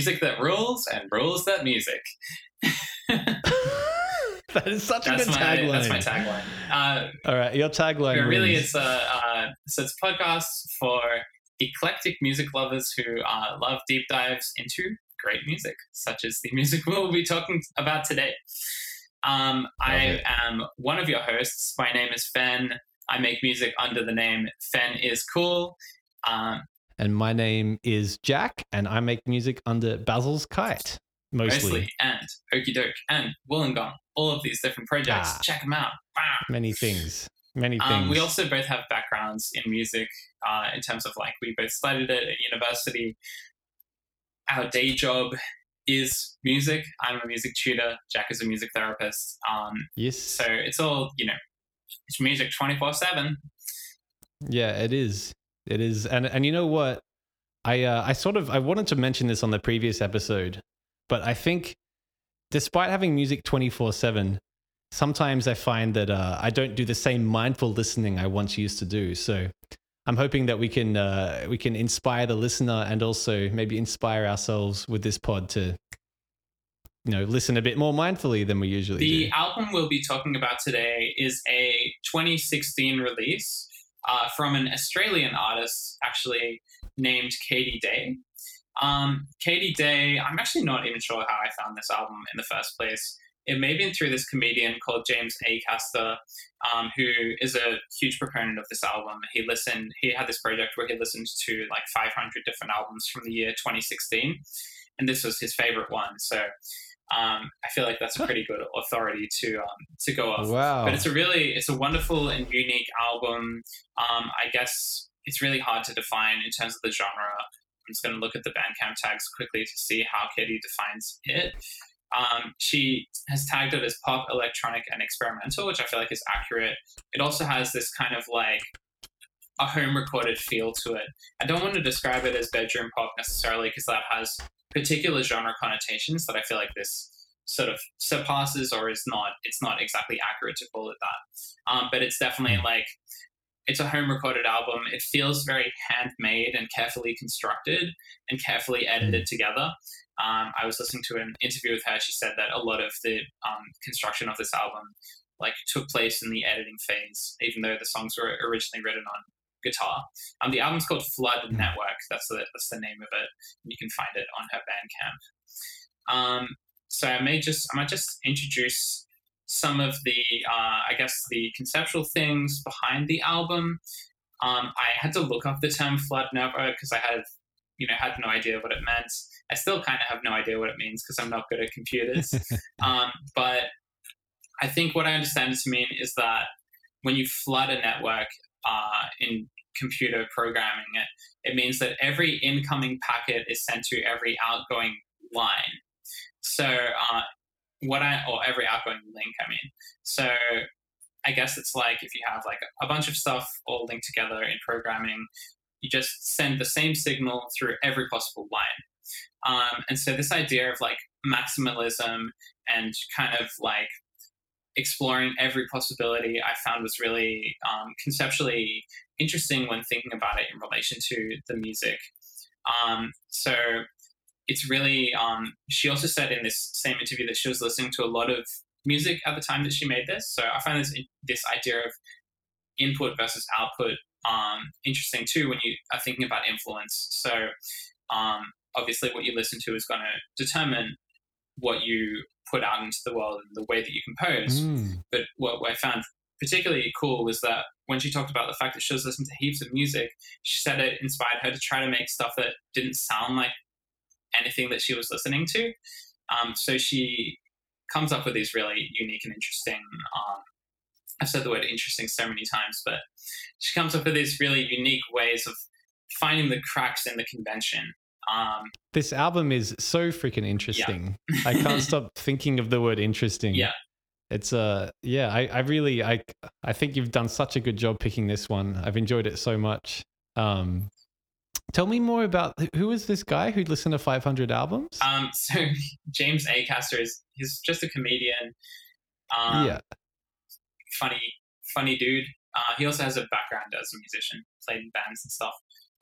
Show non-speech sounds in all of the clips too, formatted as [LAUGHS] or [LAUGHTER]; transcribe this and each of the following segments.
music that rules and rules that music. [LAUGHS] that is such a good my tagline. that's my tagline. Uh, All right, your tagline. really, wins. it's a uh, so it's a podcast for eclectic music lovers who uh, love deep dives into great music, such as the [LAUGHS] music we'll be talking about today. Um, I am one of your hosts. My name is Fenn. I make music under the name Fenn is Cool. Um, and my name is Jack, and I make music under Basil's Kite mostly. mostly and Okey Doke and Wollongong. All of these different projects. Ah. Check them out. Wow. Many things. Many things. Um, we also both have backgrounds in music uh, in terms of like we both studied it at university. Our day job is music. I'm a music tutor. Jack is a music therapist. Um, yes. so it's all you know. It's music twenty four seven. Yeah, it is. It is. And and you know what? I uh, I sort of I wanted to mention this on the previous episode, but I think despite having music 24/7, sometimes I find that uh, I don't do the same mindful listening I once used to do. So I'm hoping that we can uh, we can inspire the listener and also maybe inspire ourselves with this pod to you know listen a bit more mindfully than we usually The do. The album we'll be talking about today is a 2016 release uh, from an Australian artist, actually named Katie Dey. Um, Katie Dey, I'm actually not even sure how I found this album in the first place. It may have been through this comedian called James Acaster, um, who is a huge proponent of this album. He listened, he had this project where he listened to like 500 different albums from the year 2016, and this was his favorite one. So um, I feel like that's a pretty good authority to um, to go off. Wow. But it's a really it's a wonderful and unique album. Um, I guess it's really hard to define in terms of the genre. I'm just going to look at the Bandcamp tags quickly to see how Katie defines it. Um, she has tagged it as pop, electronic, and experimental, which I feel like is accurate. It also has this kind of like a home recorded feel to it. I don't want to describe it as bedroom pop necessarily because that has particular genre connotations that I feel like this sort of surpasses or is not it's not exactly accurate to call it that. Um, but it's definitely like it's a home recorded album. It feels very handmade and carefully constructed and carefully edited together. Um, I was listening to an interview with her. She said that a lot of the um, construction of this album like took place in the editing phase, even though the songs were originally written on guitar. Um, the album's called Flood Network. That's the that's the name of it. You can find it on her Bandcamp. Um, so I may just I might just introduce some of the uh, I guess the conceptual things behind the album. Um, I had to look up the term Flood Network because I had you know had no idea what it meant. I still kind of have no idea what it means because I'm not good at computers. [LAUGHS] um, but I think what I understand it to mean is that when you flood a network uh, in computer programming, it, it means that every incoming packet is sent to every outgoing line. So, uh, what I, or every outgoing link, I mean. So, I guess it's like if you have like a bunch of stuff all linked together in programming, you just send the same signal through every possible line. Um, and so, this idea of like maximalism and kind of like exploring every possibility I found was really um, conceptually interesting when thinking about it in relation to the music. Um, so it's really, um, she also said in this same interview that she was listening to a lot of music at the time that she made this. So I find this, this idea of input versus output um, interesting too when you are thinking about influence. So um, obviously, what you listen to is going to determine what you put out into the world and the way that you compose. Mm. But what I found particularly cool was that when she talked about the fact that she was listening to heaps of music, she said it inspired her to try to make stuff that didn't sound like anything that she was listening to. Um, so she comes up with these really unique and interesting. Um, I've said the word interesting so many times, but she comes up with these really unique ways of finding the cracks in the convention. Um, This album is so freaking interesting. I can't [LAUGHS] stop thinking of the word interesting. Yeah. It's uh yeah, I, I really I I think you've done such a good job picking this one. I've enjoyed it so much. Um tell me more about who is this guy who listened to 500 albums? um, [LAUGHS] so James Acaster is he's just a comedian. Um, yeah. funny, funny dude. Uh, he also has a background as a musician, played in bands and stuff.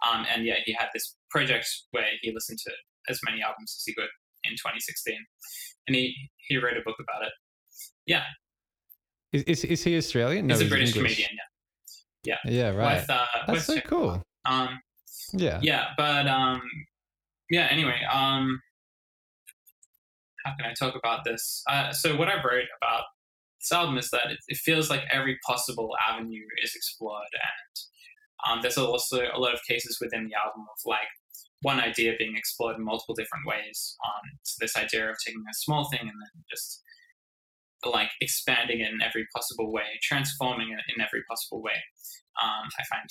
Um, and yeah, he had this project where he listened to as many albums as he could in 2016, and he he wrote a book about it. Yeah, Is, is, is he Australian? No, he's a he's British English. comedian. Yeah, Yeah, Yeah. right. With, uh, That's so cool. Um, Yeah. yeah, but um, yeah. Anyway, um, how can I talk about this? Uh, so what I wrote about this album is that it, it feels like every possible avenue is explored, and um, there's also a lot of cases within the album of like one idea being explored in multiple different ways. Um, so this idea of taking a small thing and then just like expanding it in every possible way, transforming it in every possible way. Um, I find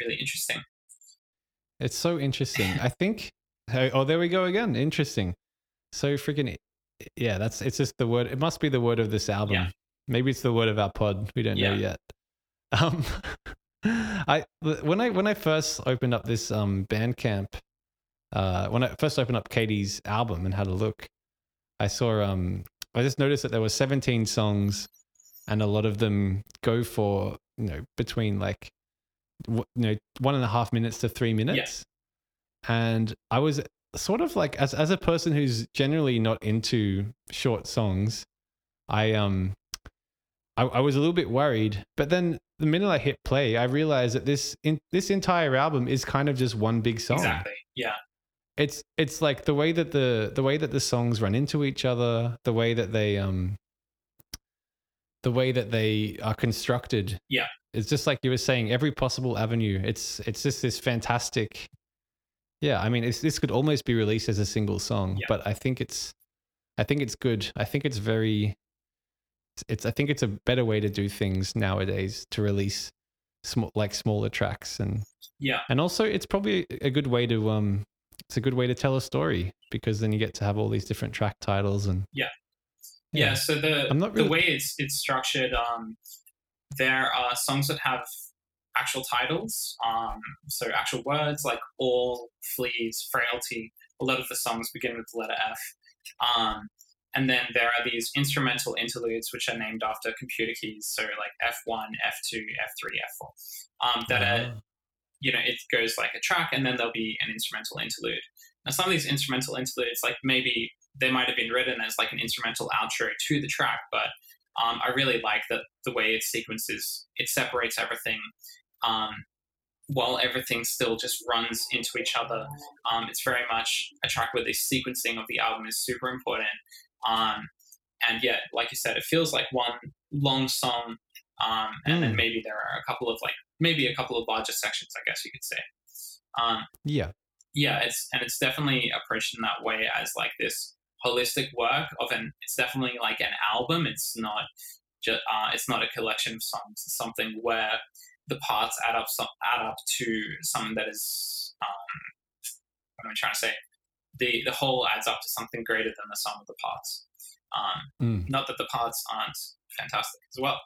really interesting. It's so interesting. I think. Oh, there we go again. Interesting. So freaking. Yeah, that's. It's just the word. It must be the word of this album. Yeah. Maybe it's the word of our pod. We don't know yet. Um, [LAUGHS] I when I when I first opened up this um Bandcamp, uh, when I first opened up Katie's album and had a look, I saw um I just noticed that there were 17 songs, and a lot of them go for you know between like you know one and a half minutes to three minutes. And i was sort of like as, as a person who's generally not into short songs i um I, I was a little bit worried but then the minute i hit play i realized that this in this entire album is kind of just one big song Exactly. Yeah. it's it's like the way that the the way that the songs run into each other the way that they um the way that they are constructed Yeah. it's just like you were saying every possible avenue it's it's just this fantastic yeah i mean it's, this could almost be released as a single song Yeah. but i think it's i think it's good i think it's very it's i think it's a better way to do things nowadays to release small like smaller tracks and Yeah. and also it's probably a good way to um it's a good way to tell a story because then you get to have all these different track titles and Yeah. Yeah. So the I'm not the way it's it's structured, um, there are songs that have actual titles, um, so actual words like all, fleas, frailty. A lot of the songs begin with the letter F. Um, and then there are these instrumental interludes which are named after computer keys, so like F1, F2, F3, F4. Um, that are Ah. you know, it goes like a track and then there'll be an instrumental interlude. Now, some of these instrumental interludes, like maybe they might have been written as like an instrumental outro to the track, but um, I really like that the way it sequences, it separates everything um, while everything still just runs into each other. Um, it's very much a track where the sequencing of the album is super important. Um, and yet, like you said, it feels like one long song. Um, and then Mm. maybe there are a couple of like, maybe a couple of larger sections, I guess you could say. Um, yeah yeah, it's and it's definitely approached in that way as like this holistic work of an. It's definitely like an album. It's not just. Uh, it's not a collection of songs. It's something where the parts add up. Some, add up to something that is. Um, what am I trying to say? The the whole adds up to something greater than the sum of the parts. Um, Mm. Not that the parts aren't fantastic as well.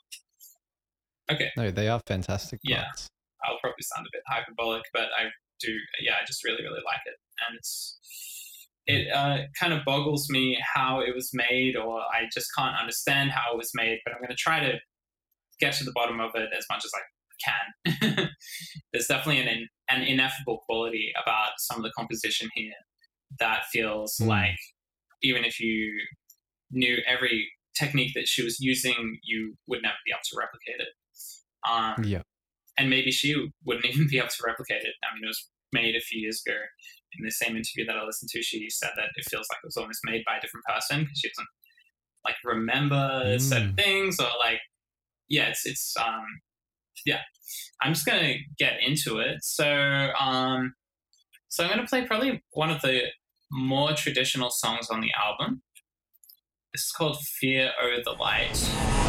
Okay, no they are fantastic Yeah. parts. I'll probably sound a bit hyperbolic, but I do, yeah, I just really, really like it. And it's, it uh, kind of boggles me how it was made, or I just can't understand how it was made, but I'm going to try to get to the bottom of it as much as I can. [LAUGHS] There's definitely an, an ineffable quality about some of the composition here that feels Mm. like even if you knew every technique that she was using, you would never be able to replicate it. Um, yeah and maybe she wouldn't [LAUGHS] even be able to replicate it. I mean, it was made a few years ago. In the same interview that I listened to, she said that it feels like it was almost made by a different person because she doesn't like remember certain Mm. things or like, yeah, it's it's um, yeah. I'm just gonna get into it. So um, so I'm gonna play probably one of the more traditional songs on the album. This is called "Fear of the Light."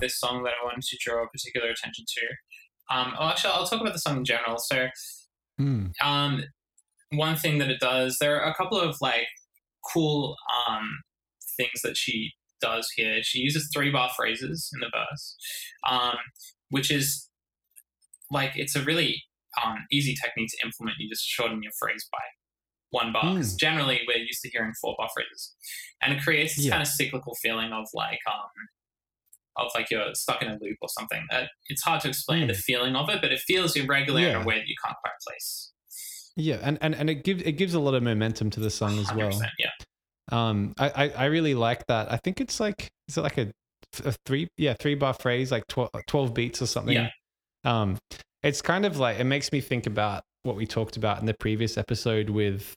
This song that I wanted to draw particular attention to. Um, well, actually, I'll talk about the song in general. So, Mm. um, one thing that it does, there are a couple of like cool um, things that she does here. She uses three bar phrases in the verse, um, which is like it's a really um, easy technique to implement. You just shorten your phrase by one bar because generally we're used to hearing four bar phrases, and it creates this Yeah. kind of cyclical feeling of like um, of like you're stuck in a loop or something. Uh, it's hard to explain the feeling of it, but it feels irregular in Yeah. a way that you can't quite place. Yeah, and, and, and it gives it gives a lot of momentum to the song as well. Yeah. Um, I, I, I really like that. I think it's like is it like a, a three yeah three bar phrase like 12, 12 beats or something. Yeah. Um, it's kind of like it makes me think about what we talked about in the previous episode with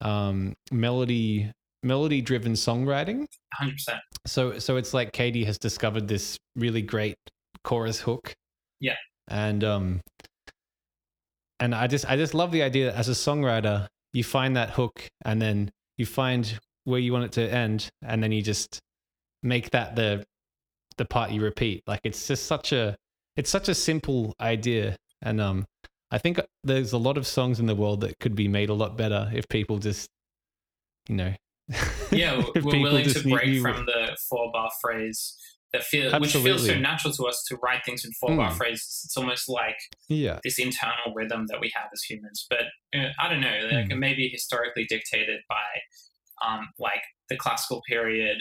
um melody melody driven songwriting. 100%. So so it's like Katie has discovered this really great chorus hook. Yeah. And um and I just I just love the idea that as a songwriter, you find that hook and then you find where you want it to end and then you just make that the the part you repeat. Like it's just such a it's such a simple idea and um I think there's a lot of songs in the world that could be made a lot better if people just you know Yeah, [LAUGHS] if we're willing to break from the four bar phrase that feel which feels so natural to us to write things in four bar Mm. phrases. It's almost like yeah this internal rhythm that we have as humans. But uh, I don't know, like Mm. it may be historically dictated by um, like the classical period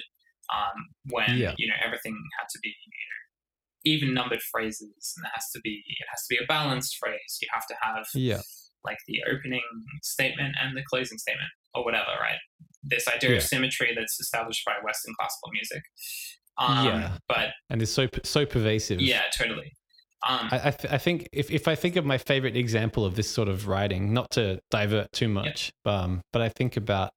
um, when Yeah. you know everything had to be you know, even numbered phrases and it has to be it has to be a balanced phrase. You have to have yeah like the opening statement and the closing statement or whatever, right? This idea Yeah. of symmetry that's established by Western classical music. Um, Yeah. But and it's so so pervasive. yeah, totally. Um, I I, th- I think if, if I think of my favorite example of this sort of writing, not to divert too much, um, but I think about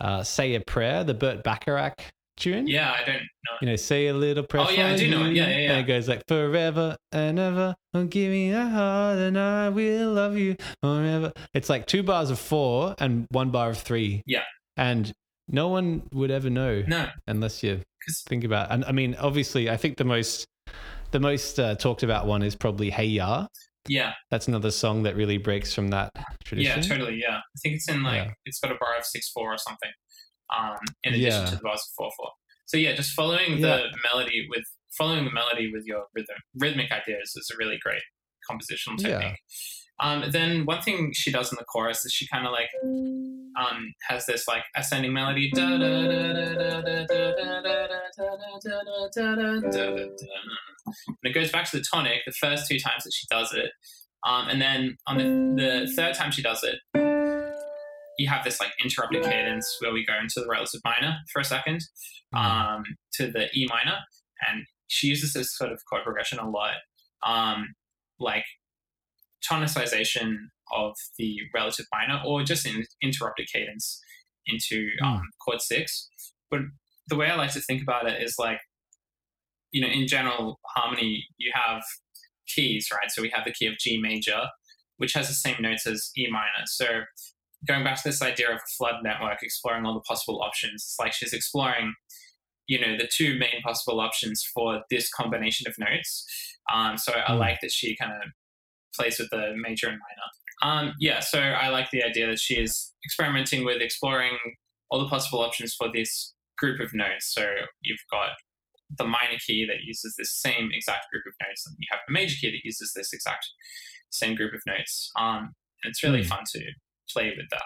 uh, "Say a Prayer," the Burt Bacharach tune. yeah, I don't know. You know, say a little prayer. Oh, yeah, I do know it. Yeah, yeah, yeah. And it goes like, "Forever and ever, oh, give me a heart, and I will love you forever." It's like two bars of four and one bar of three. Yeah. And no one would ever know No, unless you think about. And I mean, obviously, I think the most the most uh, talked about one is probably "Hey Ya." yeah, That's another song that really breaks from that tradition. yeah, totally. Yeah, I think it's in like Yeah. it's got a bar of six four or something. Um, in addition Yeah. to the bars of four four. So yeah, just following the melody with following the melody with your rhythm rhythmic ideas is a really great compositional Yeah. technique. Um, then one thing she does in the chorus is she kind of like um, has this like ascending melody. And it goes back to the tonic the first two times that she does it. Um, and then on the, the third time she does it, you have this like interrupted cadence where we go into the relative minor for a second um, to the E minor. And she uses this sort of chord progression a lot. Um, like tonicization of the relative minor, or just an interrupted cadence into um, chord six. But the way I like to think about it is like, you know, in general harmony, you have keys, right? So we have the key of G major, which has the same notes as E minor. So going back to this idea of a flood network, exploring all the possible options, it's like she's exploring, you know, the two main possible options for this combination of notes. Um, so I Mm. like that she kind of plays with the major and minor. Um, yeah, so I like the idea that she is experimenting with exploring all the possible options for this group of notes. So you've got the minor key that uses this same exact group of notes, and you have the major key that uses this exact same group of notes. Um, and it's really Hmm. fun to play with that.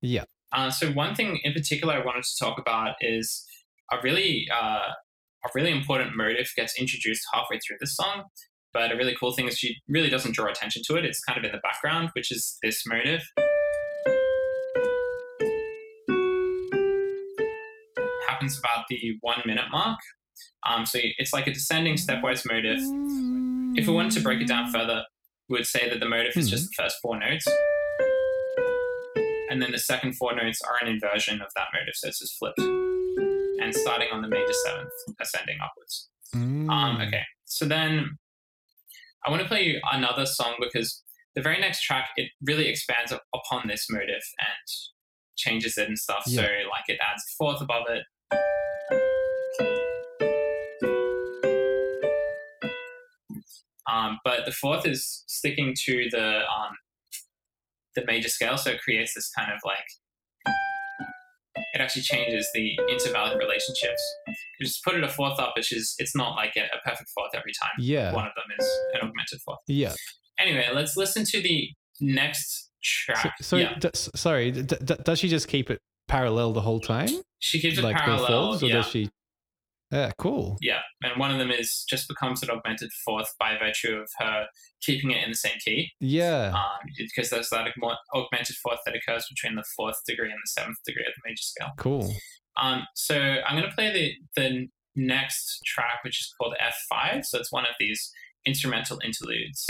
Yeah. Uh, so one thing in particular I wanted to talk about is a really uh, a really important motive gets introduced halfway through the song. But a really cool thing is she really doesn't draw attention to it. It's kind of in the background, which is this motive. Happens about the one minute mark. Um, so it's like a descending stepwise motive. If we wanted to break it down further, we would say that the motive is just the first four notes. And then the second four notes are an inversion of that motive, so it's just flipped. And starting on the major seventh, ascending upwards. Um, Mm. okay, so then I want to play you another song because the very next track it really expands upon this motive and changes it and stuff. Yeah. So like it adds fourth above it. Um, but the fourth is sticking to the um, the major scale, so it creates this kind of like it actually changes the intervallic relationships. You just put it a fourth up, which is it's not like a, a perfect fourth every time. Yeah. One of them is an augmented fourth. Yeah. Anyway, let's listen to the next track. so yeah, d- sorry, d- d- does she just keep it parallel the whole time? she keeps it like the parallel. fourths, or Yeah, does she? Yeah, cool. yeah, and one of them is just becomes an augmented fourth by virtue of her keeping it in the same key. Yeah. um, because there's that augmented fourth that occurs between the fourth degree and the seventh degree of the major scale. Cool. Um, so I'm going to play the the next track, which is called F5. So it's one of these instrumental interludes.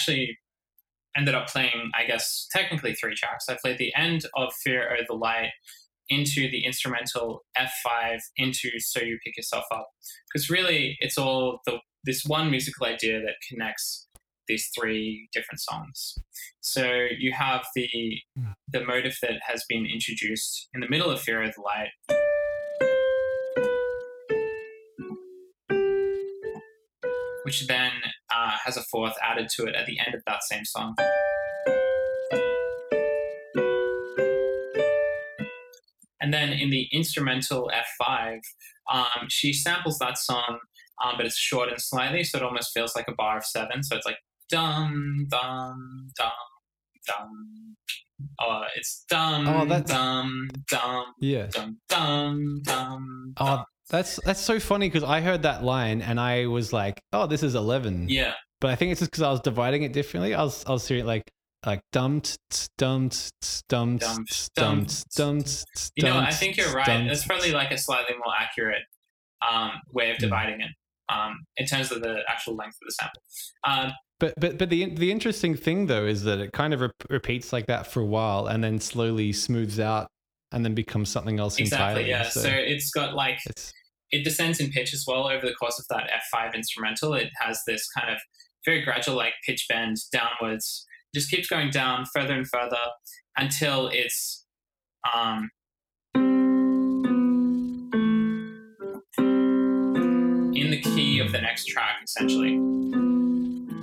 Actually ended up playing, I guess, technically three tracks. I played the end of Fear of the Light into the instrumental F5 into So You Pick Yourself Up. Because really, it's all the this one musical idea that connects these three different songs. So you have the the motive that has been introduced in the middle of Fear of the Light. Which then uh, has a fourth added to it at the end of that same song. And then in the instrumental F5, um, she samples that song, um, but it's shortened slightly, so it almost feels like a bar of seven. So it's like dum dum dum dum. Uh, it's dum Oh, that's- dum dum Yeah. dum dum dum. Oh, dum. That's that's so funny because I heard that line and I was like, "Oh, this is 11." yeah, But I think it's just because I was dividing it differently. I was I was hearing like like dum t- t- dum t- t- dum t- Dum, t- dum, dum t- dum t- t- you know, I think you're right. That's probably like a slightly more accurate um, way of Mm. dividing it um, in terms of the actual length of the sample. Um, But but but the the interesting thing though is that it kind of rep- repeats like that for a while and then slowly smooths out and then becomes something else exactly, entirely. yeah. So So it's got like it's it descends in pitch as well over the course of that F5 instrumental. It has this kind of very gradual, like pitch bend downwards. Just keeps going down further and further until it's um, in the key of the next track, essentially.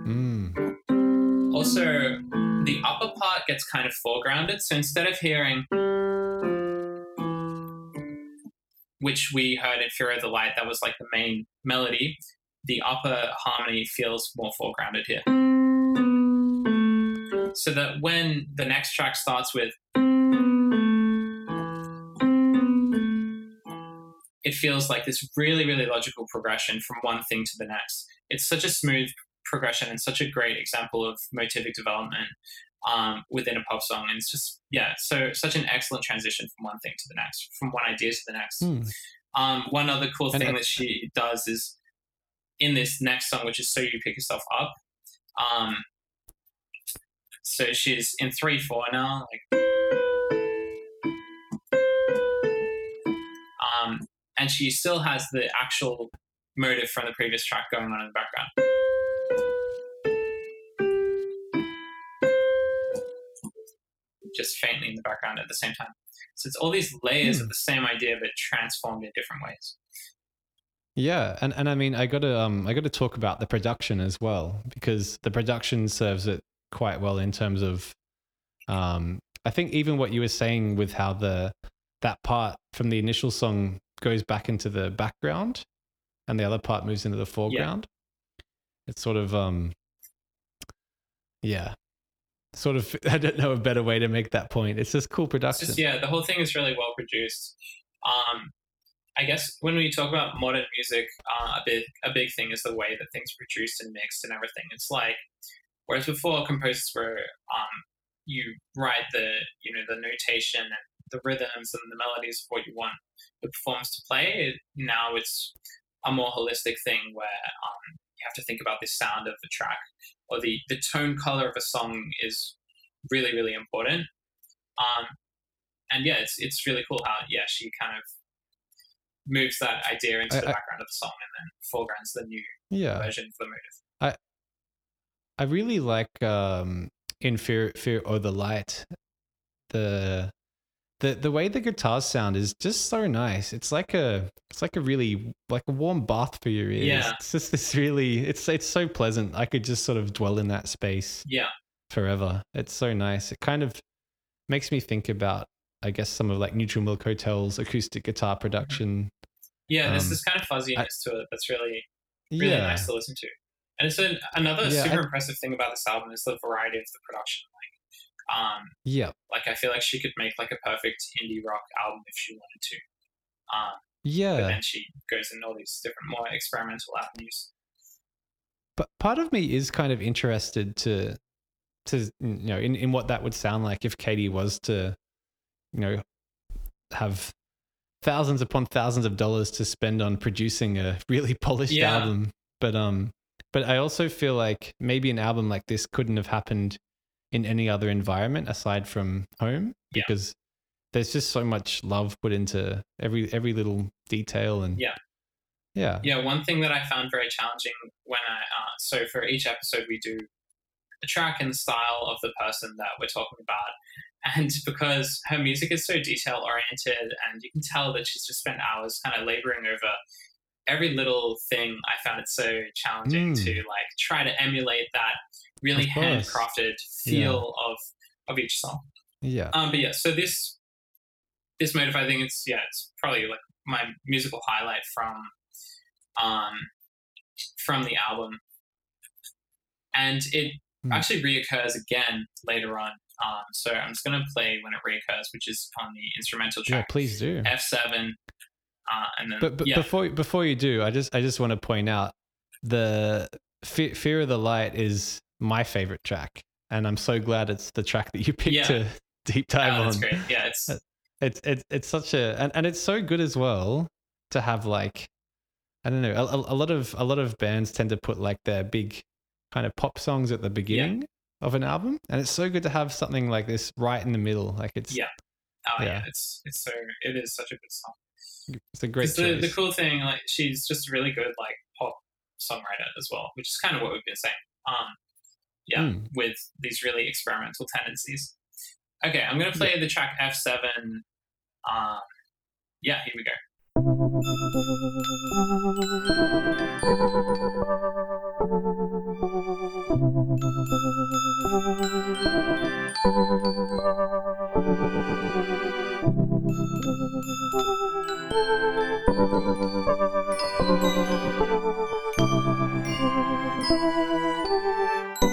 Mm. Also, the upper part gets kind of foregrounded. So instead of hearing, which we heard in Fear of the Light, that was like the main melody, the upper harmony feels more foregrounded here. So that when the next track starts with, it feels like this really, really logical progression from one thing to the next. It's such a smooth progression and such a great example of motivic development um, within a pop song. And it's just, yeah, so such an excellent transition from one thing to the next, from one idea to the next. Mm. Um, one other cool And thing that she does is in this next song, which is So You Pick Yourself Up. Um, so she's in 3 4 now. Like, um, and she still has the actual motive from the previous track going on in the background. Just faintly in the background at the same time. So it's all these layers Hmm. of the same idea, but transformed in different ways. Yeah, and, and I mean, I gotta um, I gotta talk about the production as well because the production serves it quite well in terms of, um, I think even what you were saying with how the that part from the initial song goes back into the background, and the other part moves into the foreground. It's sort of um, yeah, sort of. [LAUGHS] I don't know a better way to make that point. It's just cool production. just yeah, the whole thing is really well produced. Um, I guess when we talk about modern music, uh, a big a big thing is the way that things are produced and mixed and everything. It's like whereas before composers were um, you write the you know the notation and the rhythms and the melodies of what you want the performance to play. Now it's a more holistic thing where um, you have to think about the sound of the track or the the tone color of a song is really really important. Um, and yeah, it's it's really cool how yeah she kind of moves that idea into I- the I- background of the song and then foregrounds the new yeah. version for the motive. I really like um in Fear Fear of the Light the the the way the guitars sound is just so nice. It's like a it's like a really like a warm bath for your ears. Yeah. It's just this really it's it's so pleasant. I could just sort of dwell in that space Yeah, forever. It's so nice. It kind of makes me think about I guess some of like Neutral Milk Hotel's acoustic guitar production. yeah. There's Um, this kind of fuzziness to it that's really really yeah. nice to listen to. And it's an, another Yeah, super I- impressive thing about this album is the variety of the production. Um, Yeah. like I feel like she could make like a perfect indie rock album if she wanted to. Um, but Yeah. then she goes in all these different, more experimental avenues. but part of me is kind of interested to to you know in, in what that would sound like if Katie was to you know have thousands upon thousands of dollars to spend on producing a really [LAUGHS] polished Yeah. album but um but I also feel like maybe an album like this couldn't have happened in any other environment aside from home Yeah. because there's just so much love put into every every little detail and Yeah. yeah Yeah, one thing that I found very challenging when I uh, so for each episode we do a track and style of the person that we're talking about, and because her music is so detail oriented, and you can tell that she's just spent hours kind of laboring over every little thing. I found it so challenging Mm. to like try to emulate that really handcrafted feel of of each song. yeah Um, but yeah, so this this motive, I think it's yeah, it's probably like my musical highlight from um from the album, and it Hmm. actually reoccurs again later on. Um, so I'm just gonna play when it reoccurs, which is on the instrumental track. yeah please do F7, uh, and then But, but yeah, before before you do, I just I just want to point out the Fe- Fear of the Light is my favorite track, and I'm so glad it's the track that you picked Yeah. to deep dive oh, that's on. great. Yeah, it's It's it's it's such a and, and it's so good as well to have like I don't know a, a lot of a lot of bands tend to put like their big kind of pop songs at the beginning of an album, and it's so good to have something like this right in the middle. Like it's Yeah. oh yeah. yeah. it's it's so it is such a good song. it's a great. the, choice. the cool thing, like she's just really good like pop songwriter as well, which is kind of what we've been saying. Um, yeah, Mm. with these really experimental tendencies. Okay, I'm gonna play the track F7. Um, yeah, here we go. [LAUGHS]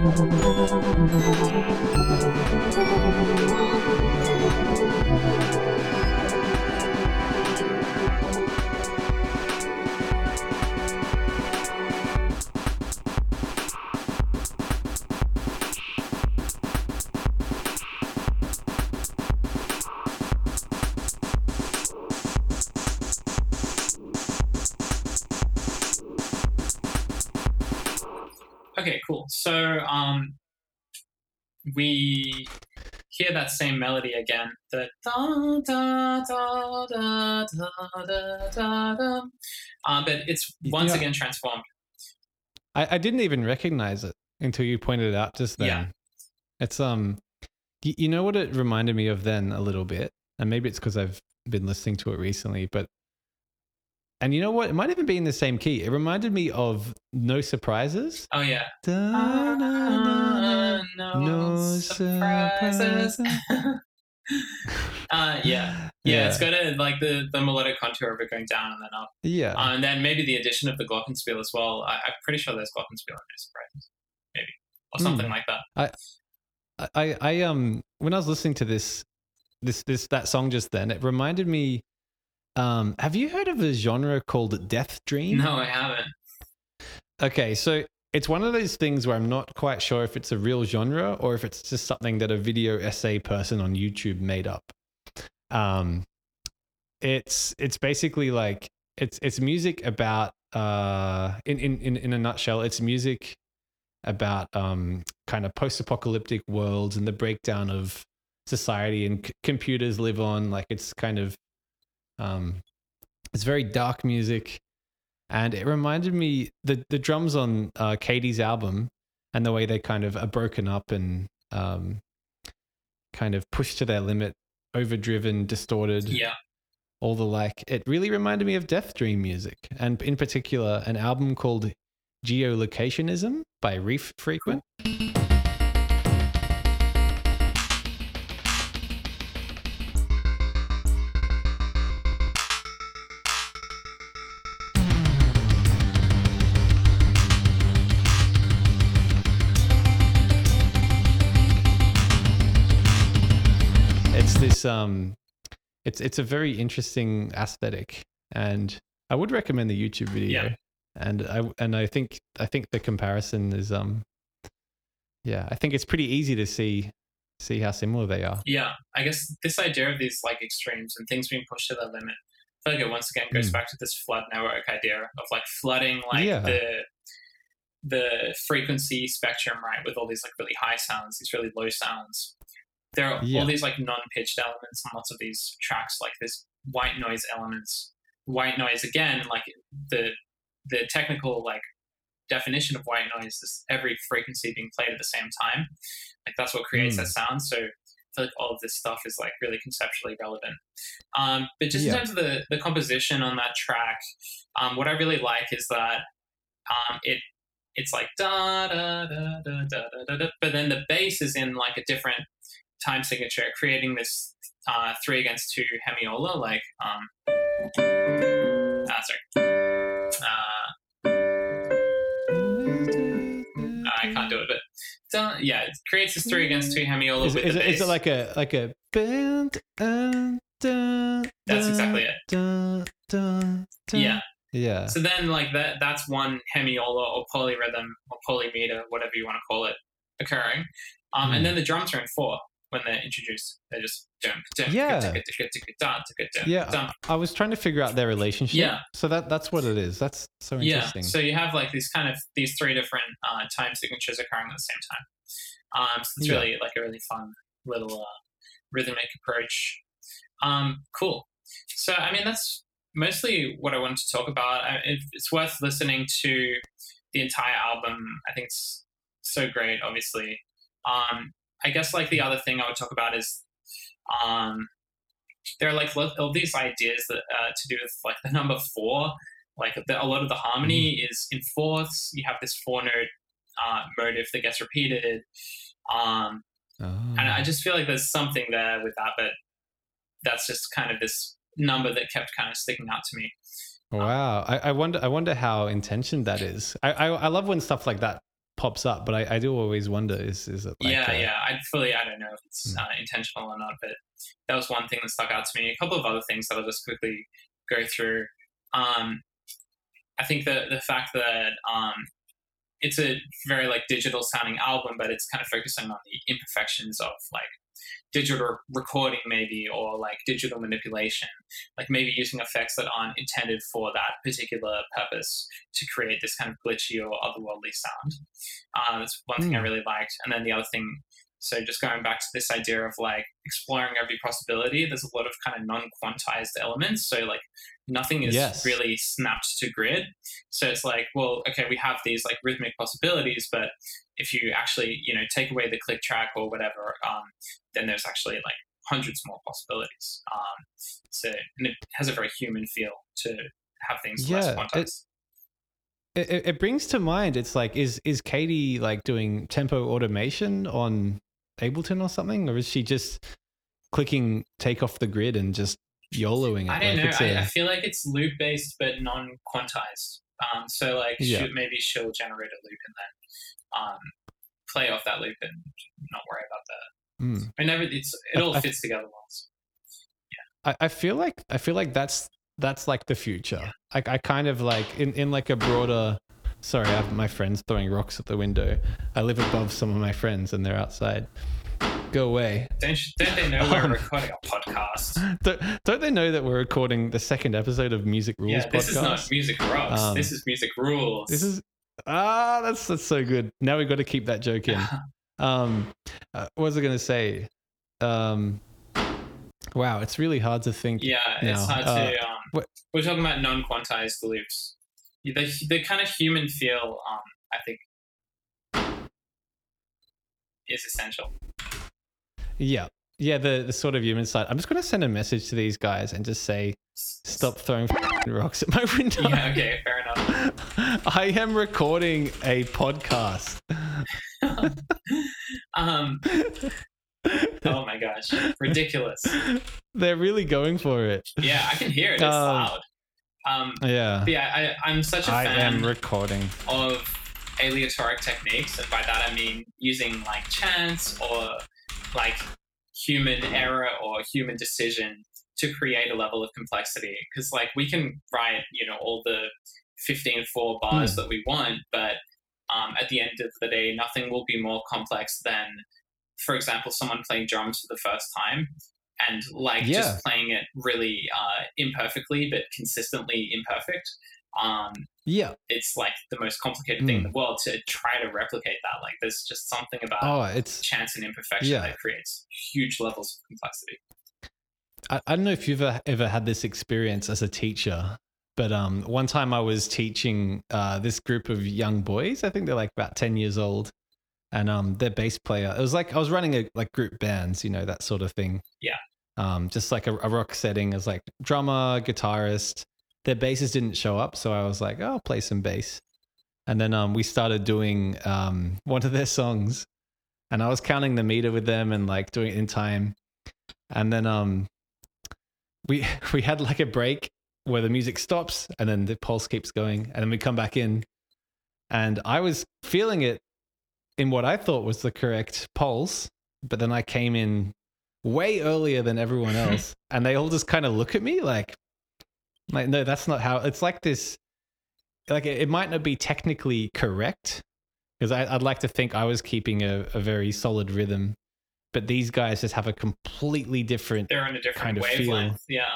Thank you. So um, we hear that same melody again. The da da da da da da da da. Um, but it's once Yeah. again transformed. I, I didn't even recognize it until you pointed it out just then. Yeah. It's um, y- you know what it reminded me of then a little bit, and maybe it's because I've been listening to it recently, but. And you know what? It might even be in the same key. It reminded me of No Surprises. Oh yeah. Da-na-na-na. no, No surprises. surprises. [LAUGHS] uh, yeah, yeah, It's got a like the the melodic contour of it going down and then up, Yeah. uh, and then maybe the addition of the glockenspiel as well. I, I'm pretty sure there's glockenspiel in No surprises, maybe or Hmm. something like that. I, I, I um when I was listening to this this this that song just then, it reminded me um have you heard of a genre called death dream? No, I haven't. Okay, so it's one of those things where I'm not quite sure if it's a real genre or if it's just something that a video essay person on YouTube made up. Um it's it's basically like it's it's music about uh in in in, in a nutshell, it's music about um kind of post-apocalyptic worlds and the breakdown of society and c- computers live on like it's kind of um it's very dark music and it reminded me the the drums on uh, Katie's album and the way they kind of are broken up and um, kind of pushed to their limit, overdriven, distorted, Yeah, all the like. It really reminded me of Death Dream music, and in particular, an album called Geolocationism by Reef Frequent. It's um it's it's a very interesting aesthetic and I would recommend the YouTube video. Yeah. And I and I think I think the comparison is um yeah, I think it's pretty easy to see see how similar they are. yeah. I guess this idea of these like extremes and things being pushed to their limit. I feel like it once again goes Mm. back to this flood network idea of like flooding like Yeah. the the frequency spectrum right with all these like really high sounds, these really low sounds. There are Yeah. all these like non-pitched elements on lots of these tracks, like this white noise elements. White noise again, like the the technical like definition of white noise is every frequency being played at the same time. Like that's what creates Mm. that sound. So I feel like all of this stuff is like really conceptually relevant. Um, but just Yeah. in terms of the the composition on that track, um, what I really like is that um, it it's like da da da da da da da, da, but then the bass is in like a different time signature, creating this uh, three against two hemiola, like um, ah, sorry, uh, I can't do it, but da, yeah, it creates this three against two hemiola Is, with is, the it, bass. is it like a like a band? That's exactly it. Yeah. Yeah. So then, like that, that's one hemiola or polyrhythm or polymeter, whatever you want to call it. occurring, um, Mm. and then the drums are in four when they're introduced. They're just dun, dun, Yeah. dun, dun, Yeah. dun. I was trying to figure out their relationship. Yeah. So that that's what it is. That's so interesting. Yeah. So you have like these kind of these three different uh, time signatures occurring at the same time. Um, so it's Yeah. really like a really fun little uh, rhythmic approach. Um, cool. So I mean that's mostly what I wanted to talk about. I, it, it's worth listening to the entire album. I think it's so great. Obviously, um, I guess like the other thing I would talk about is um, there are like all these ideas that uh, to do with like the number four. Like the, a lot of the harmony is in fourths. You have this four note uh, motive that gets repeated. Um, Oh. and I just feel like there's something there with that, but that's just kind of this number that kept kind of sticking out to me. Wow, I, I wonder. I wonder how intentioned that is. I, I I love when stuff like that pops up, but I, I do always wonder: is is it like yeah, a- yeah. I fully, I don't know if it's Hmm. uh, intentional or not, but that was one thing that stuck out to me. A couple of other things that I'll just quickly go through. Um, I think the the fact that um, it's a very like digital sounding album, but it's kind of focusing on the imperfections of like digital recording maybe or like digital manipulation like maybe using effects that aren't intended for that particular purpose to create this kind of glitchy or otherworldly sound uh, that's one thing i Hmm. really liked and then the other thing so just going back to this idea of like exploring every possibility there's a lot of kind of non-quantized elements so like nothing is Yes. really snapped to grid so it's like well okay we have these like rhythmic possibilities but if you actually you know take away the click track or whatever um, then there's actually like hundreds more possibilities um, so and it has a very human feel to have things less Yeah, it- quantized It, it, it brings to mind. It's like is is Katie like doing tempo automation on Ableton or something, or is she just clicking take off the grid and just YOLOing it? I don't like know. I, a- I feel like it's loop based but non quantized. Um, so like Yeah. she, maybe she'll generate a loop and then um, play off that loop and not worry about that. Hmm. I never. It's it all I- fits together well. I, I feel like I feel like that's that's like the future. Like I kind of like in, in like a broader sorry, I have my friends throwing rocks at the window. I live above some of my friends and they're outside. Go away. Don't, don't they know we're Um, recording a podcast? [LAUGHS] Don't, don't they know that we're recording the second episode of Music Rules Yeah, this podcast? is not music rocks. Um, this is music rules. This is ah, that's that's so good. Now we've got to keep that joke in. [LAUGHS] Um, uh, what was I going to say? Um, wow, it's really hard to think. yeah, it's hard Uh, to. Um, what- we're talking about non-quantized loops. The the kind of human feel, um, I think, is essential. Yeah, yeah, the the sort of human side. I'm just going to send a message to these guys and just say, stop throwing f***ing [LAUGHS] rocks at my window. Yeah. Okay. Fair enough. [LAUGHS] I am recording a podcast. [LAUGHS] Um. Oh my gosh. Ridiculous. They're really going for it. Yeah, I can hear it. It's Um, loud. Um. Yeah. but yeah, I, I'm such a I fan am recording. of aleatoric techniques, and by that I mean using like chance or like human error or human decision to create a level of complexity. Because like we can write, you know, all the 15 four bars that we want, but um, at the end of the day, nothing will be more complex than, for example, someone playing drums for the first time. And like Yeah. just playing it really uh, imperfectly, but consistently imperfect. Um, Yeah. it's like the most complicated thing in the world to try to replicate that. Like there's just something about Oh, it's. chance and imperfection yeah. that creates huge levels of complexity. I, I don't know if you've ever, ever had this experience as a teacher, but um, one time I was teaching uh, this group of young boys. I think they're like about ten years old, and um, their bass player. It was like I was running a like group bands, you know, that sort of thing. Yeah. Um, just like a, a rock setting as like drummer, guitarist. Their basses didn't show up, so I was like, oh, I'll play some bass. And then um, we started doing um, one of their songs, and I was counting the meter with them and like doing it in time. And then um, we [LAUGHS] we had like a break where the music stops and then the pulse keeps going, and then we come back in. And I was feeling it in what I thought was the correct pulse, but then I came in way earlier than everyone [LAUGHS] else, and they all just kind of look at me like, like no, that's not how. It's like this. Like it, it might not be technically correct, because I'd like to think I was keeping a, a very solid rhythm, but these guys just have a completely different. They're on a different kind of feel. Yeah.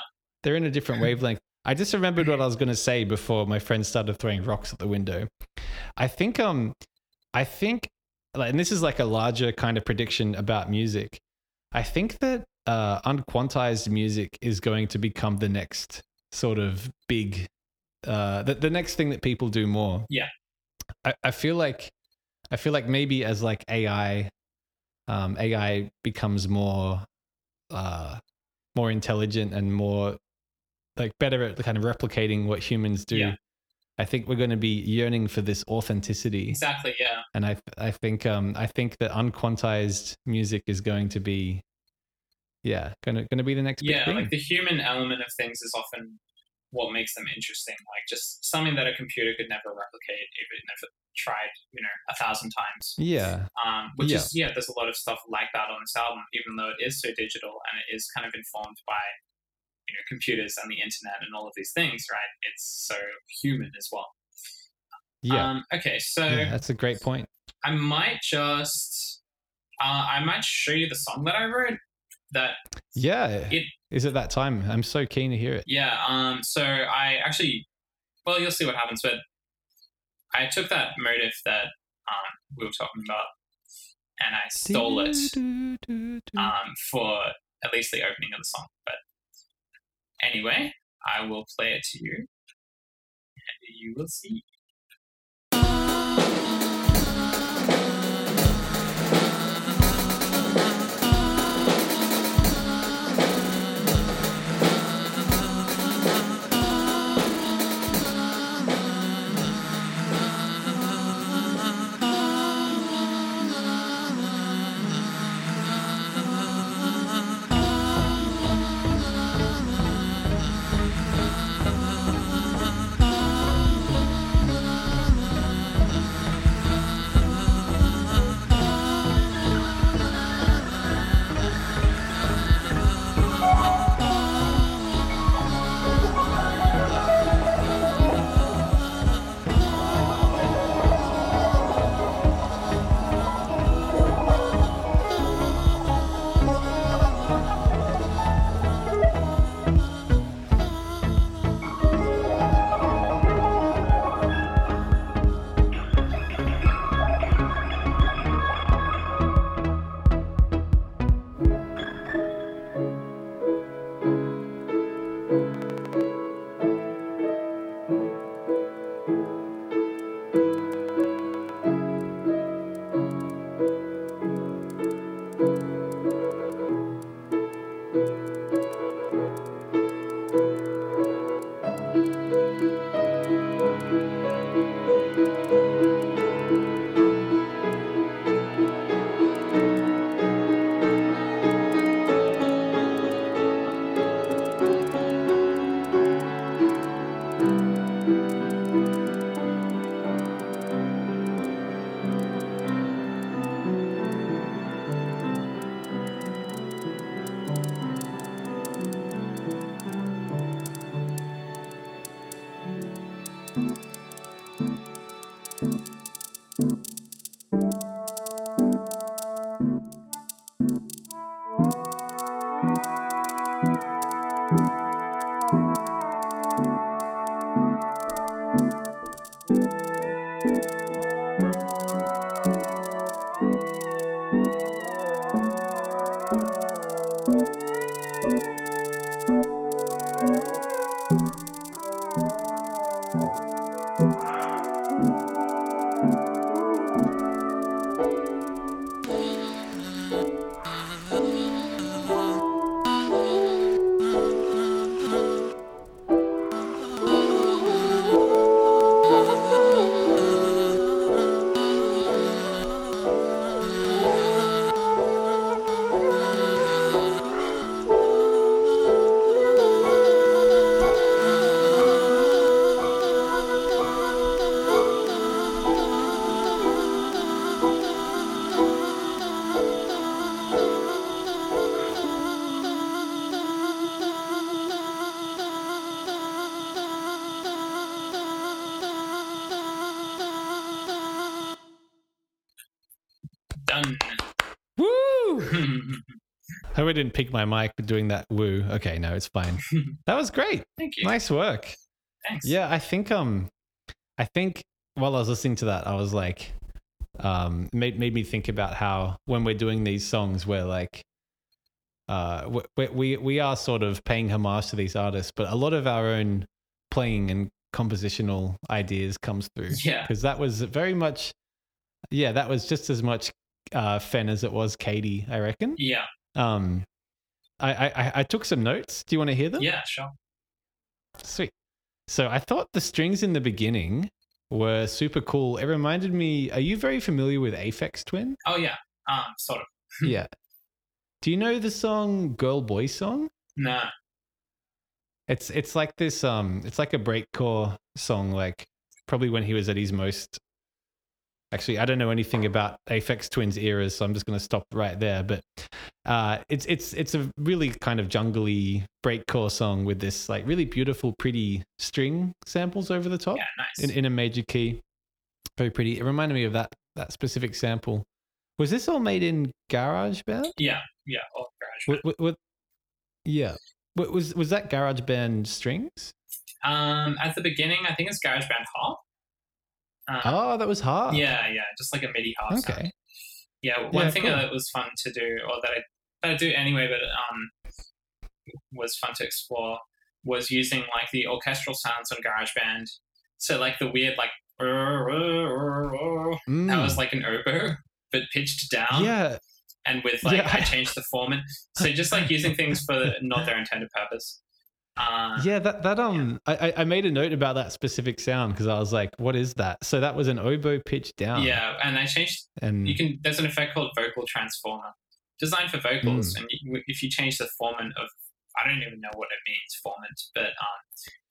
They're in a different [LAUGHS] wavelength. I just remembered what I was going to say before my friend started throwing rocks at the window. I think um, I think, like, and this is like a larger kind of prediction about music. I think that uh, unquantized music is going to become the next sort of big, uh, the, the next thing that people do more. Yeah. I, I feel like, I feel like maybe as like AI, um, AI becomes more, uh, more intelligent and more like better at kind of replicating what humans do. Yeah. I think we're going to be yearning for this authenticity, Exactly. Yeah. and I I think um I think that unquantized music is going to be, yeah, gonna gonna be the next big Yeah. thing. Like the human element of things is often what makes them interesting. Like just something that a computer could never replicate, even if it tried, you know, a thousand times. yeah, Um, which Yeah. is yeah, there's a lot of stuff like that on this album, even though it is so digital and it is kind of informed by you know computers and the internet and all of these things, right? It's so human as well. yeah, Um, okay, so yeah. That's a great point. I might just uh, I might show you the song that I wrote. That Yeah, It- is it that time? I'm so keen to hear it. yeah. Um. So I actually, well, you'll see what happens. But I took that motive that um we were talking about, and I stole it um for at least the opening of the song. But anyway, I will play it to you, and you will see. I didn't pick my mic doing that woo. Okay, no, it's fine. [LAUGHS] that was great. Thank you. Nice work. Thanks. Yeah, I think um, I think while I was listening to that, I was like, um, made made me think about how when we're doing these songs, we're like, uh, we we we are sort of paying homage to these artists, but a lot of our own playing and compositional ideas comes through. Yeah. because that was very much, yeah, that was just as much uh, Fenn as it was Katie, I reckon. Yeah. Um, I, I I- took some notes. Do you want to hear them? Yeah. Sure. Sweet. So I thought the strings in the beginning were super cool. It reminded me. Are you very familiar with Aphex Twin? Oh yeah. Um. Sort of. [LAUGHS] yeah. Do you know the song "Girl Boy Song"? No. It's it's like this. Um, it's like a breakcore song. Like probably when he was at his most. Actually, I don't know anything about Aphex Twin's eras, so I'm just going to stop right there. But uh, it's it's it's a really kind of jungly breakcore song with this like really beautiful, pretty string samples over the top. Yeah. Nice. in, in a major key. Very pretty. It reminded me of that that specific sample. Was this all made in GarageBand? yeah. Yeah. All garage. Wa- wa- wa- yeah. Was was that GarageBand strings? Um. At the beginning, I think it's GarageBand Harp. Um, Oh, that was hard. Yeah. Yeah. Just like a MIDI harp. sound. Okay. Yeah, one Yeah, thing cool. that was fun to do, or that I, that I do anyway, but um, was fun to explore, was using like the orchestral sounds on GarageBand. So like the weird like that Mm. was like an oboe, but pitched down, yeah. and with like Yeah. I changed the form. And, so just like using things for [LAUGHS] not their intended purpose. Uh, Yeah, that that um, I I- I made a note about that specific sound because I was like, "What is that?" So that was an oboe pitch down. yeah, and I changed and you can there's an effect called vocal transformer designed for vocals and you, if you change the formant of i don't even know what it means formant but um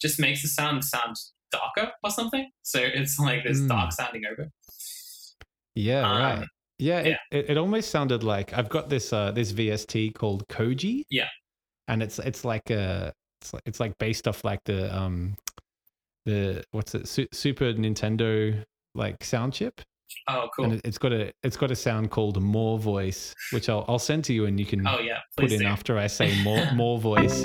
just makes the sound sound darker or something so it's like this Mm. dark sounding over yeah, Um, right. Yeah, yeah. It, it, it almost sounded like I've got this uh this VST called Koji. Yeah. and it's it's like a it's like, it's like based off like the um the what's it Su- Super Nintendo like sound chip, oh cool and it, it's got a it's got a sound called More Voice, which I'll I'll send to you and you can oh yeah put in do. after I say [LAUGHS] more more voice.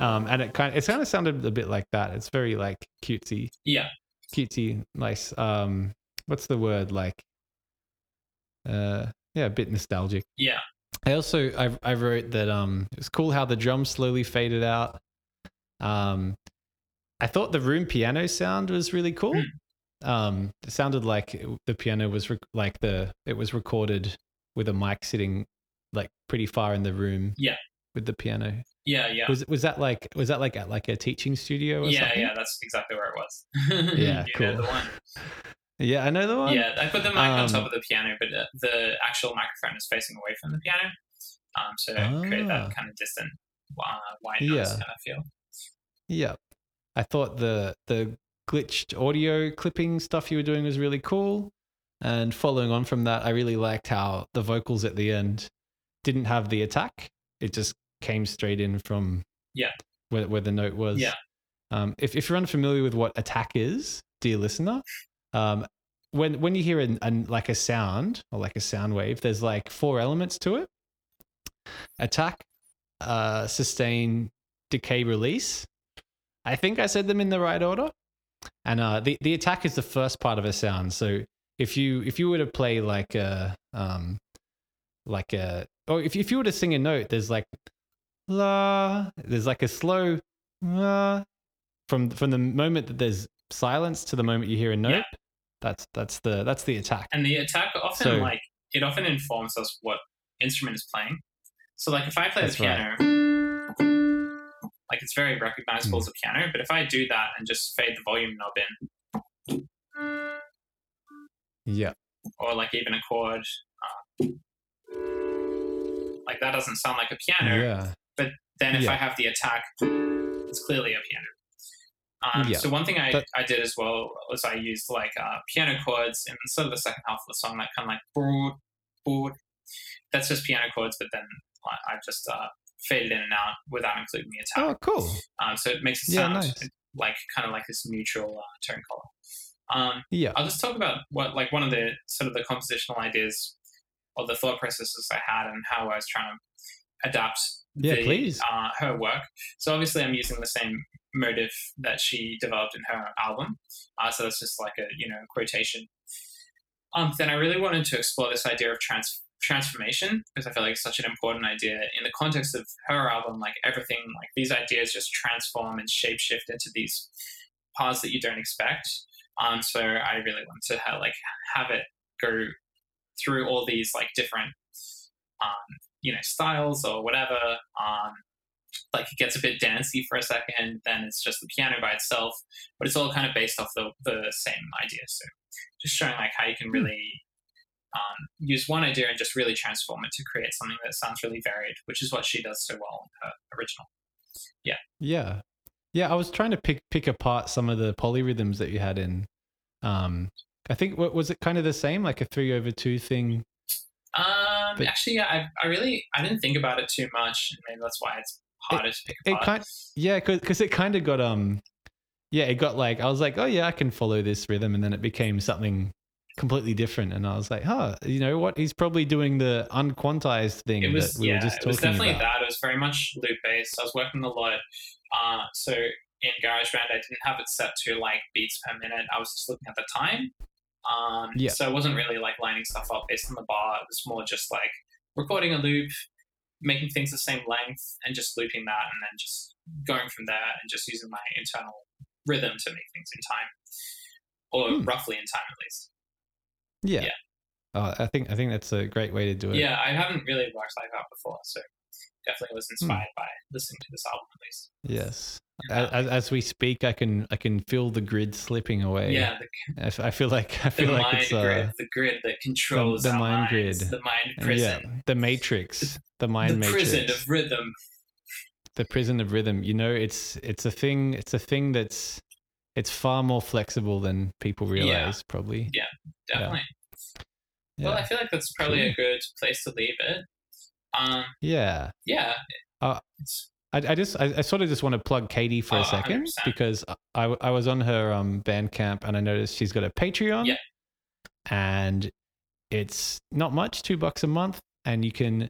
Um, and it kind of, it kind of sounded a bit like that. It's very like cutesy, yeah cutesy, nice. Um, what's the word like? Uh, yeah, a bit nostalgic. yeah I also I I wrote that um it was cool how the drums slowly faded out. Um, I thought the room piano sound was really cool. Um, it sounded like it- the piano was rec- like the it was recorded with a mic sitting like pretty far in the room. Yeah. with the piano. yeah yeah Was was that like was that like at like a teaching studio or yeah something? yeah that's exactly where it was [LAUGHS] Yeah, cool. Yeah, I know the one. yeah i put the mic on Um, top of the piano but the actual microphone is facing away from the piano um so create Ah. that kind of distant uh, white Yeah. kind of feel Yeah. I thought the the glitched audio clipping stuff you were doing was really cool. And following on from that, I really liked how the vocals at the end didn't have the attack. It just came straight in from Yeah. where, where the note was. Yeah. Um, if, if you're unfamiliar with what attack is, dear listener, um, when when you hear an, an like a sound or like a sound wave, there's like four elements to it: attack, uh, sustain, decay, release. I think I said them in the right order. And uh, the the attack is the first part of a sound. So if you if you were to play like a um like a or if if you were to sing a note, there's like la. There's like a slow la from from the moment that there's silence to the moment you hear a note. Yeah. That's that's the that's the attack. And the attack often So- like it often informs us what instrument is playing. So like if I play the right. piano, like it's very recognizable Hmm. as a piano, but if I do that and just fade the volume knob in, Yeah. or like even a chord, uh, like that doesn't sound like a piano. Yeah. But then if Yeah. I have the attack, it's clearly a piano. Um, Yeah, So one thing I, that- I did as well was I used like uh, piano chords in sort of the second half of the song, like kind of like board, board. That's just piano chords, but then I, just uh, faded in and out without including the attack. Oh, cool. Um, so it makes it Yeah, sound nice. like kind of like this neutral uh, tone color. Um, Yeah. I'll just talk about what like one of the sort of the compositional ideas or the thought processes I had and how I was trying to adapt Yeah, the, please. Uh, her work. So obviously, I'm using the same motive that she developed in her album. Uh, so that's just like a you know quotation. Um, then I really wanted to explore this idea of trans- transformation because I feel like it's such an important idea in the context of her album. Like everything, like these ideas just transform and shapeshift into these paths that you don't expect. Um, so I really want to have, like have it go through all these like different um, you know styles or whatever. Um, like it gets a bit dancey for a second, then it's just the piano by itself, but it's all kind of based off the, the same idea. So just showing like how you can really um, use one idea and just really transform it to create something that sounds really varied, which is what she does so well in her original. Yeah. Yeah, Yeah, I was trying to pick pick apart some of the polyrhythms that you had in um I think what was it kind of the same like a 3 over 2 thing? Um, But- actually, yeah, I, I really I didn't think about it too much, maybe that's why it's to pick It kind yeah, cuz it kind of got um yeah, it got like I was like, "Oh yeah, I can follow this rhythm." And then it became something completely different and I was like, "Huh, you know what? He's probably doing the unquantized thing it was that we yeah, were just it was definitely about." that. It was very much loop based. I was working a lot. Uh, so in GarageBand, I didn't have it set to like beats per minute. I was just looking at the time. Um, Yeah. So it wasn't really like lining stuff up based on the bar. It was more just like recording a loop, making things the same length, and just looping that, and then just going from there, and just using my internal rhythm to make things in time, or Hmm. roughly in time at least. Yeah. Yeah. Oh, I think I think that's a great way to do it. Yeah, I haven't really worked like that before, so definitely was Hmm. inspired by listening to this album at least. Yes. As, as we speak, I can I can feel the grid slipping away. Yeah, the, I, I feel like I feel like mind it's uh, the grid that controls the our mind minds, grid. the mind prison, yeah, the matrix, the mind matrix. the matrix, prison of rhythm. the prison of rhythm. You know, it's it's a thing. It's a thing that's it's far more flexible than people Yeah. realize. Probably. Yeah, definitely. Yeah. Well, I feel like that's probably a good place to leave it. Um, yeah. yeah. Uh, I, I just I, I sort of just want to plug Katie for Oh, a second 100%. because I, I was on her um Bandcamp and I noticed she's got a Patreon. Yeah. And it's not much, two bucks a month, and you can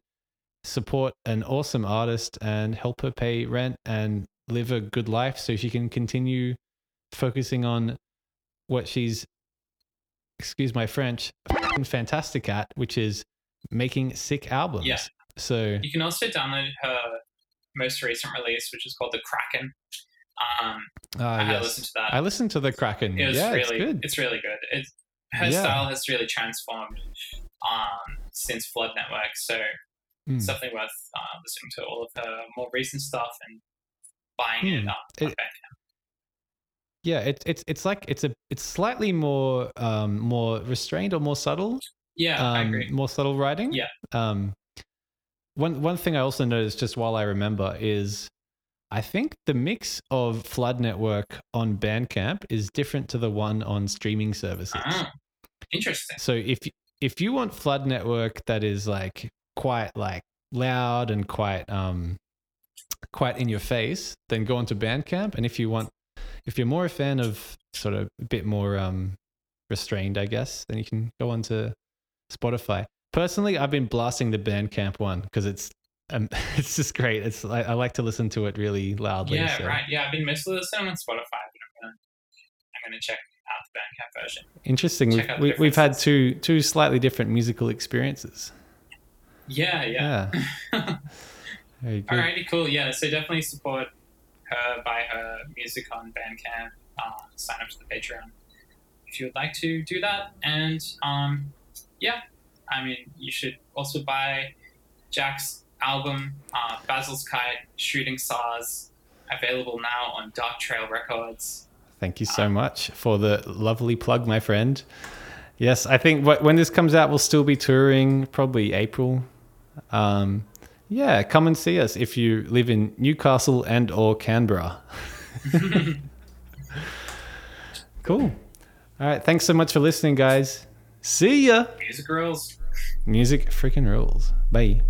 support an awesome artist and help her pay rent and live a good life so she can continue focusing on what she's excuse my French, fantastic at, which is making sick albums. Yeah. So you can also download her most recent release, which is called The Kraken. Um, ah, I yes. listened to that. I listened to the Kraken. it was yeah, really, it's good. It's really good. It's her Yeah. style has really transformed um, since Flood Network. So Mm. it's definitely worth uh, listening to all of her more recent stuff and buying it Hmm. up. It-. Yeah, it's it's it's like it's a it's slightly more um more restrained or more subtle. yeah, I um, agree. More subtle writing. Yeah. Um, one one thing I also noticed just while I remember is, I think the mix of Flood Network on Bandcamp is different to the one on streaming services. Ah, interesting. So if if you want Flood Network that is like quite like loud and quite um quite in your face, then go onto Bandcamp. And if you want if you're more a fan of sort of a bit more um restrained, I guess, then you can go onto Spotify. Personally, I've been blasting the Bandcamp one because it's um, [LAUGHS] it's just great. It's I, I like to listen to it really loudly. Yeah, so. right. Yeah, I've been mostly listening on Spotify, but I'm gonna I'm gonna check out the Bandcamp version. Interesting. Check We've, we, we've had two two slightly different musical experiences. Yeah, yeah. Yeah. [LAUGHS] Very good. Alrighty, cool. Yeah, so definitely support her, buy her music on Bandcamp, uh, sign up to the Patreon if you would like to do that. And um, yeah, I mean, you should also buy Jack's album, uh, Basil's Kite, Shooting Stars, available now on Dark Trail Records. Thank you so much for the lovely plug, my friend. Yes, I think when this comes out, we'll still be touring, probably April. Um, yeah, come and see us if you live in Newcastle and or Canberra. [LAUGHS] cool. All right, thanks so much for listening, guys. See ya. Music Girls. Music freaking rules. Bye.